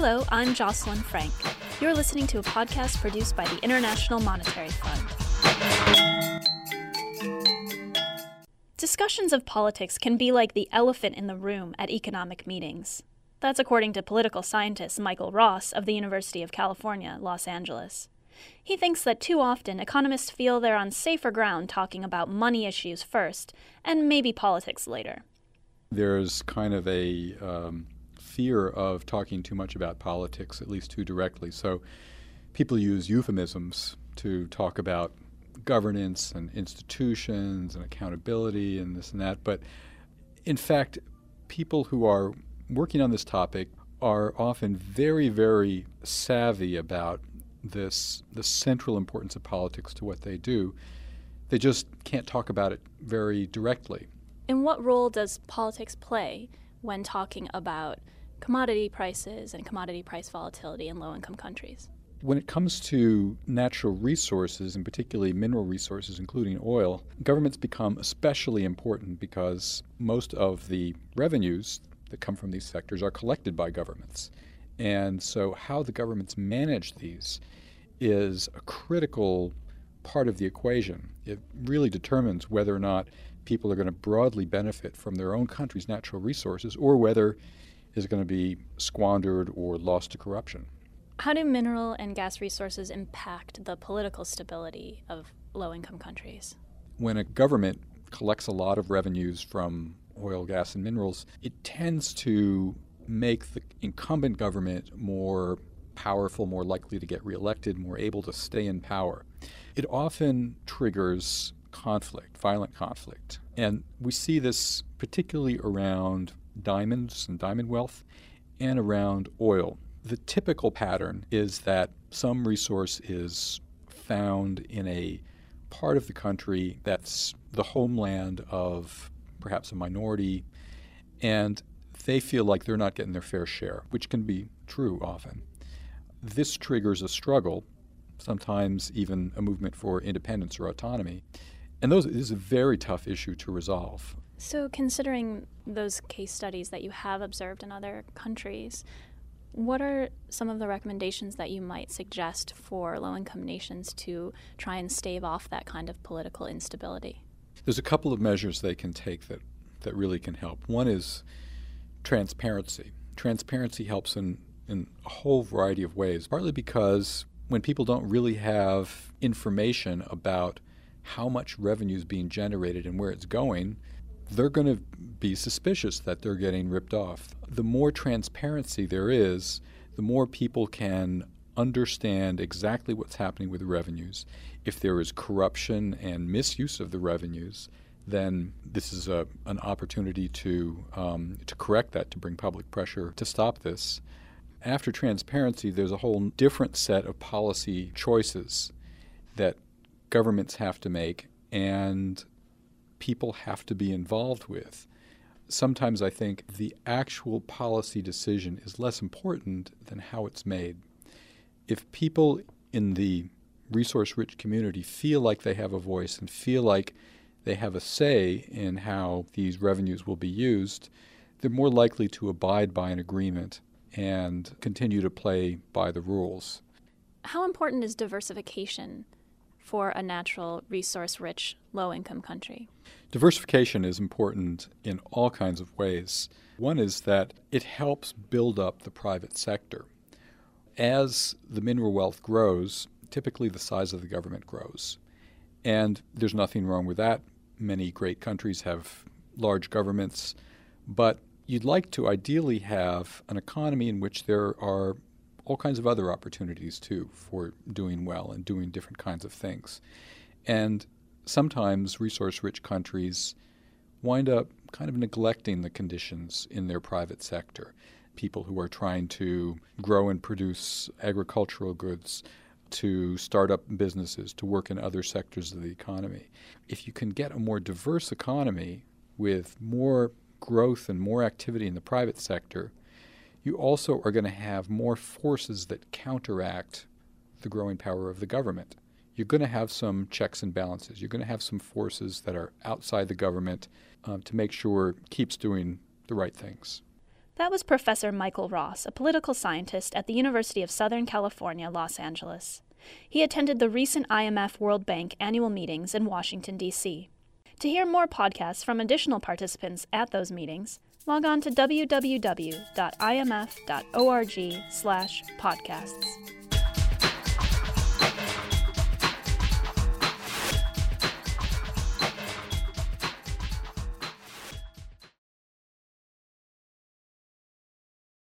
Hello, I'm Jocelyn Frank. You're listening to a podcast produced by the International Monetary Fund. Discussions of politics can be like the elephant in the room at economic meetings. That's according to political scientist Michael Ross of the University of California, Los Angeles. He thinks that too often economists feel they're on safer ground talking about money issues first, and maybe politics later. There's kind of a um, fear of talking too much about politics, at least too directly. So people use euphemisms to talk about governance and institutions and accountability and this and that. But in fact, people who are working on this topic are often very, very savvy about this the central importance of politics to what they do. They just can't talk about it very directly. In what role does politics play when talking about commodity prices and commodity price volatility in low income countries? When it comes to natural resources, and particularly mineral resources, including oil, governments become especially important because most of the revenues that come from these sectors are collected by governments. And so, how the governments manage these is a critical part of the equation. It really determines whether or not people are going to broadly benefit from their own country's natural resources or whether it's going to be squandered or lost to corruption. How do mineral and gas resources impact the political stability of low income countries? When a government collects a lot of revenues from oil, gas, and minerals, it tends to make the incumbent government more powerful, more likely to get reelected, more able to stay in power. It often triggers conflict, violent conflict. And we see this particularly around diamonds and diamond wealth and around oil the typical pattern is that some resource is found in a part of the country that's the homeland of perhaps a minority, and they feel like they're not getting their fair share, which can be true often. This triggers a struggle, sometimes even a movement for independence or autonomy. And those is a very tough issue to resolve. So, considering those case studies that you have observed in other countries, what are some of the recommendations that you might suggest for low income nations to try and stave off that kind of political instability? There's a couple of measures they can take that, that really can help. One is transparency. Transparency helps in, in a whole variety of ways, partly because when people don't really have information about how much revenue is being generated and where it's going, they're going to be suspicious that they're getting ripped off. The more transparency there is, the more people can understand exactly what's happening with the revenues. If there is corruption and misuse of the revenues, then this is a, an opportunity to, um, to correct that, to bring public pressure to stop this. After transparency, there's a whole different set of policy choices that governments have to make, and people have to be involved with. Sometimes I think the actual policy decision is less important than how it's made. If people in the resource rich community feel like they have a voice and feel like they have a say in how these revenues will be used, they're more likely to abide by an agreement and continue to play by the rules. How important is diversification for a natural resource rich low income country? Diversification is important in all kinds of ways. One is that it helps build up the private sector. As the mineral wealth grows, typically the size of the government grows. And there's nothing wrong with that. Many great countries have large governments, but you'd like to ideally have an economy in which there are all kinds of other opportunities too for doing well and doing different kinds of things. And sometimes resource rich countries wind up kind of neglecting the conditions in their private sector. People who are trying to grow and produce agricultural goods, to start up businesses, to work in other sectors of the economy. If you can get a more diverse economy with more growth and more activity in the private sector, you also are going to have more forces that counteract the growing power of the government. You're going to have some checks and balances. You're going to have some forces that are outside the government um, to make sure keeps doing the right things. That was Professor Michael Ross, a political scientist at the University of Southern California, Los Angeles. He attended the recent IMF World Bank annual meetings in Washington, D.C. To hear more podcasts from additional participants at those meetings, log on to www.imf.org/podcasts.